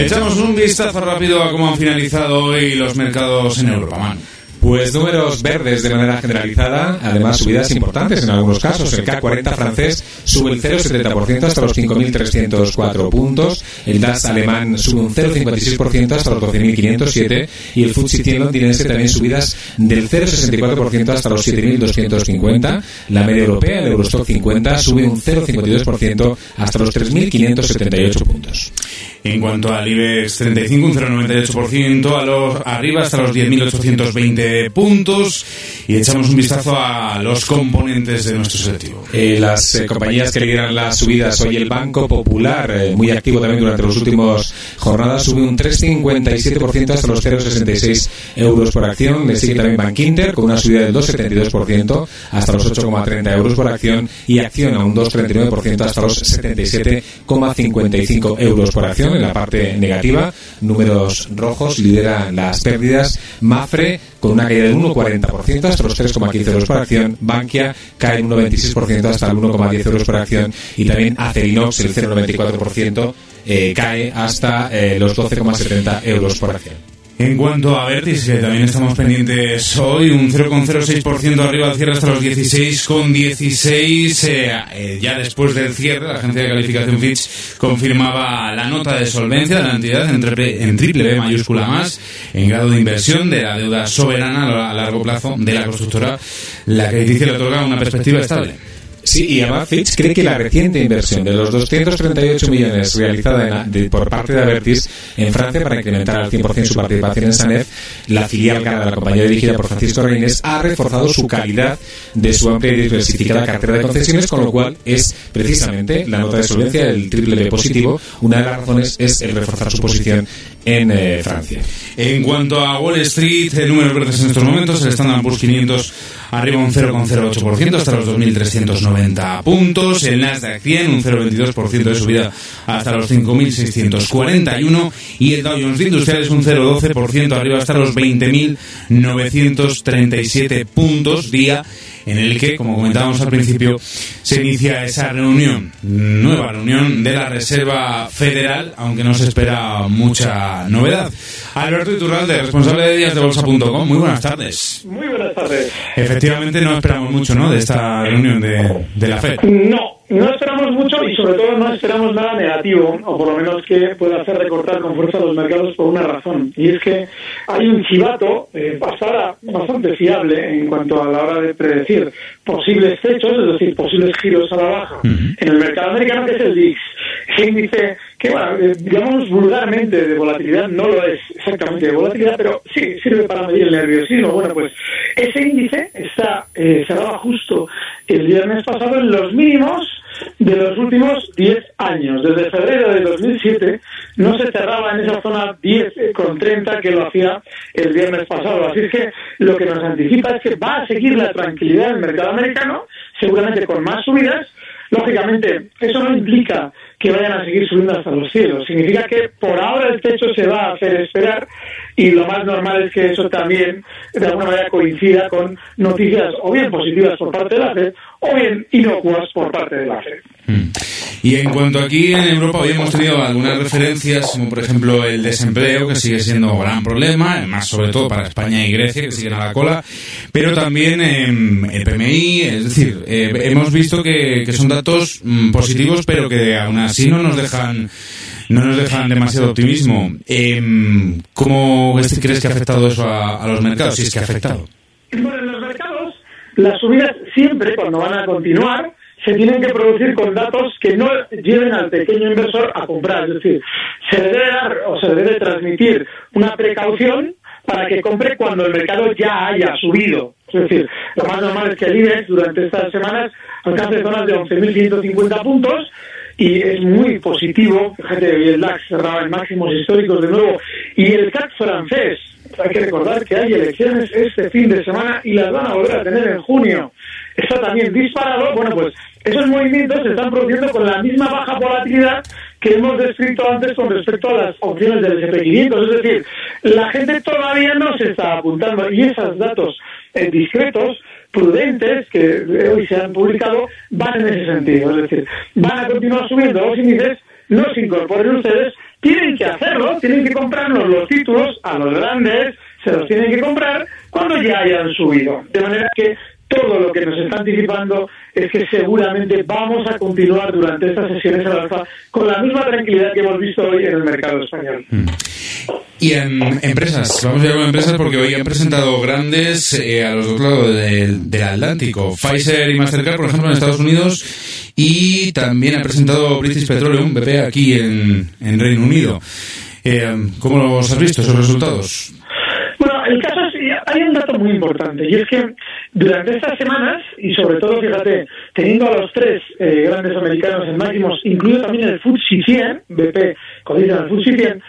Echamos un vistazo rápido a cómo han finalizado hoy los mercados en Europa. Pues números verdes de manera generalizada, además subidas importantes en algunos casos. El K40 francés sube el 0,70% hasta los 5.304 puntos, el DAX alemán sube un 0,56% hasta los 12.507 y el FTSE 100 londinense también subidas del 0,64% hasta los 7.250. La media europea, el Eurostock 50, sube un 0,52% hasta los 3.578 puntos. En cuanto al IBEX 35, un 0,98%, a los, arriba hasta los 10.820 puntos. Y echamos un vistazo a los componentes de nuestro selectivo. Eh, las eh, compañías que lideran las subidas hoy el Banco Popular, eh, muy activo también durante las últimas jornadas, sube un 3,57% hasta los 0,66 euros por acción. Le sigue también Bank Inter con una subida del 2,72% hasta los 8,30 euros por acción y Acción a un 2,39% hasta los 77,55 euros por acción en la parte negativa. Números rojos lidera las pérdidas. Mafre con una caída del 1,40% hasta los 3,15 euros por acción. Bankia cae un 1,26% hasta el 1,10 euros por acción. Y también Acerinox, el 0,94%, eh, cae hasta eh, los 12,70 euros por acción. En cuanto a Vertis, que también estamos pendientes hoy, un 0,06% arriba al cierre hasta los 16,16. Eh, eh, ya después del cierre, la agencia de calificación Fitch confirmaba la nota de solvencia de la entidad en triple, en triple B mayúscula más, en grado de inversión de la deuda soberana a largo plazo de la constructora, la que dice le otorga una perspectiva estable. Sí, y además Fitch cree que la reciente inversión de los 238 millones realizada por parte de Avertis en Francia para incrementar al 100% su participación en Sanef, la filial de la compañía dirigida por Francisco Reines, ha reforzado su calidad de su amplia y diversificada cartera de concesiones, con lo cual es precisamente la nota de solvencia del triple B positivo. Una de las razones es el reforzar su posición en eh, Francia. En cuanto a Wall Street, eh, números verdes en estos momentos, el Standard Poor's 500 arriba un 0,08% hasta los 2.390 puntos, el Nasdaq 100 un 0,22% de subida hasta los 5.641 y el Dow Jones de Industriales un 0,12% arriba hasta los 20.937 puntos día en el que, como comentábamos al principio, se inicia esa reunión, nueva reunión de la Reserva Federal, aunque no se espera mucha novedad. Alberto Iturralde, responsable de días de bolsa.com, muy buenas tardes. Muy buenas tardes. Efectivamente, no esperamos mucho, ¿no?, de esta reunión de, de la FED. No, no esperamos mucho y sobre todo no esperamos nada negativo, o por lo menos que pueda hacer recortar con fuerza los mercados por una razón. Y es que hay un chivato eh, bastante fiable en cuanto a la hora de predecir posibles hechos, es decir, posibles giros a la baja en el mercado americano, que es el. Ese índice que, bueno, eh, digamos vulgarmente de volatilidad, no lo es exactamente de volatilidad, pero sí sirve para medir el nerviosismo. Bueno, pues ese índice está eh, justo el viernes pasado en los mínimos de los últimos 10 años. Desde febrero de 2007 no se cerraba en esa zona 10 con 30 que lo hacía el viernes pasado. Así es que lo que nos anticipa es que va a seguir la tranquilidad del mercado americano, seguramente con más subidas. Lógicamente, eso no implica que vayan a seguir subiendo hasta los cielos. Significa que por ahora el techo se va a hacer esperar y lo más normal es que eso también de alguna manera coincida con noticias o bien positivas por parte de la FED o bien inocuas por parte de la FED. Mm. Y en cuanto aquí en Europa hoy hemos tenido algunas referencias, como por ejemplo el desempleo, que sigue siendo un gran problema, además sobre todo para España y Grecia, que siguen a la cola, pero también em, el PMI, es decir, eh, hemos visto que, son datos mm, positivos, pero que aún así no nos dejan no nos dejan demasiado optimismo. Eh, ¿Cómo crees que ha afectado eso a, los mercados? Si es que ha afectado. En los mercados, las subidas siempre, cuando van a continuar, se tienen que producir con datos que no lleven al pequeño inversor a comprar. Es decir, se debe dar o se debe transmitir una precaución para que compre cuando el mercado ya haya subido. Es decir, lo más normal es que el IBEX durante estas semanas alcance zonas de 11.150 puntos y es muy positivo. Fíjate, el DAX cerraba en máximos históricos de nuevo y el CAC francés. Hay que recordar que hay elecciones este fin de semana y las van a volver a tener en junio. Está también disparado. Bueno, pues esos movimientos se están produciendo con la misma baja volatilidad que hemos descrito antes con respecto a las opciones del SP500. Es decir, la gente todavía no se está apuntando y esos datos discretos prudentes que hoy se han publicado van en ese sentido. Es decir, van a continuar subiendo los índices, no se incorporen ustedes, tienen que hacerlo, tienen que comprarnos los títulos a los grandes, se los tienen que comprar cuando ya hayan subido. De manera que todo lo que nos está anticipando es que seguramente vamos a continuar durante estas sesiones al alfa con la misma tranquilidad que hemos visto hoy en el mercado español. Mm. Y en empresas, vamos a con empresas porque hoy han presentado grandes eh, a los dos lados del, Atlántico. Pfizer y Mastercard, por ejemplo, en Estados Unidos y también ha presentado British Petroleum, BP, aquí en, Reino Unido. Eh, ¿Cómo los has visto esos resultados? Bueno, el caso es, hay un dato muy importante y es que durante estas semanas, y sobre todo, fíjate, teniendo a los tres eh, grandes americanos en máximos, incluido también el FTSE 100, BP, cotiza el FTSE 100,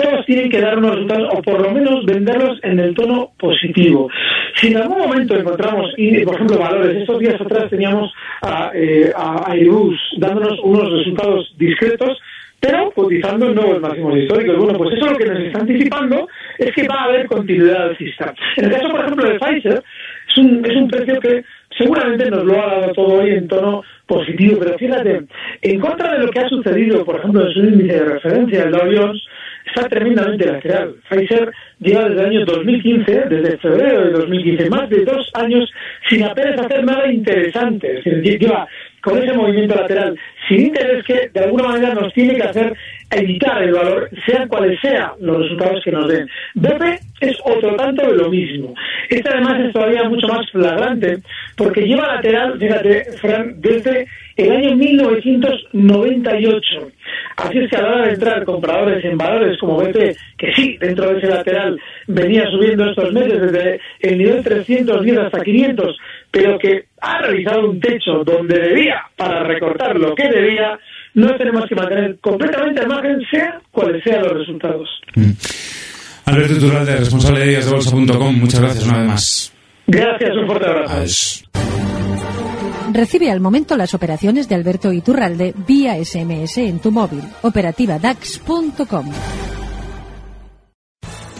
todos tienen que dar unos resultados o por lo menos venderlos en el tono positivo. Si en algún momento encontramos, por ejemplo, valores, estos días atrás teníamos a, eh, Airbus dándonos unos resultados discretos, pero cotizando en nuevos máximos históricos. Bueno, pues eso lo que nos está anticipando es que va a haber continuidad alcista. En el caso, por ejemplo, de Pfizer, es un precio que seguramente nos lo ha dado todo hoy en tono positivo, pero fíjate, en contra de lo que ha sucedido, por ejemplo, en su índice de referencia, el Dow Jones, está tremendamente lateral. Pfizer lleva desde el año 2015, desde febrero de 2015, más de dos años sin apenas hacer nada interesante. Es decir, lleva con ese movimiento lateral sin interés que de alguna manera nos tiene que hacer evitar el valor, sean cuales sean los resultados que nos den. BP es otro tanto de lo mismo. Este además es todavía mucho más flagrante porque lleva lateral, fíjate, Fran, desde el año 1998. Así es que a la hora de entrar compradores en valores como BP, que sí, dentro de ese lateral venía subiendo estos meses desde el nivel 310 hasta 500, pero que ha realizado un techo donde debía para recortar lo que debía, no tenemos que mantener completamente al margen, sea cuales sean los resultados. Mm. Alberto Iturralde, responsable de de Bolsa.com, muchas gracias una vez más. Gracias, un fuerte abrazo. Recibe al momento las operaciones de Alberto Iturralde vía SMS en tu móvil. Operativa DAX.com.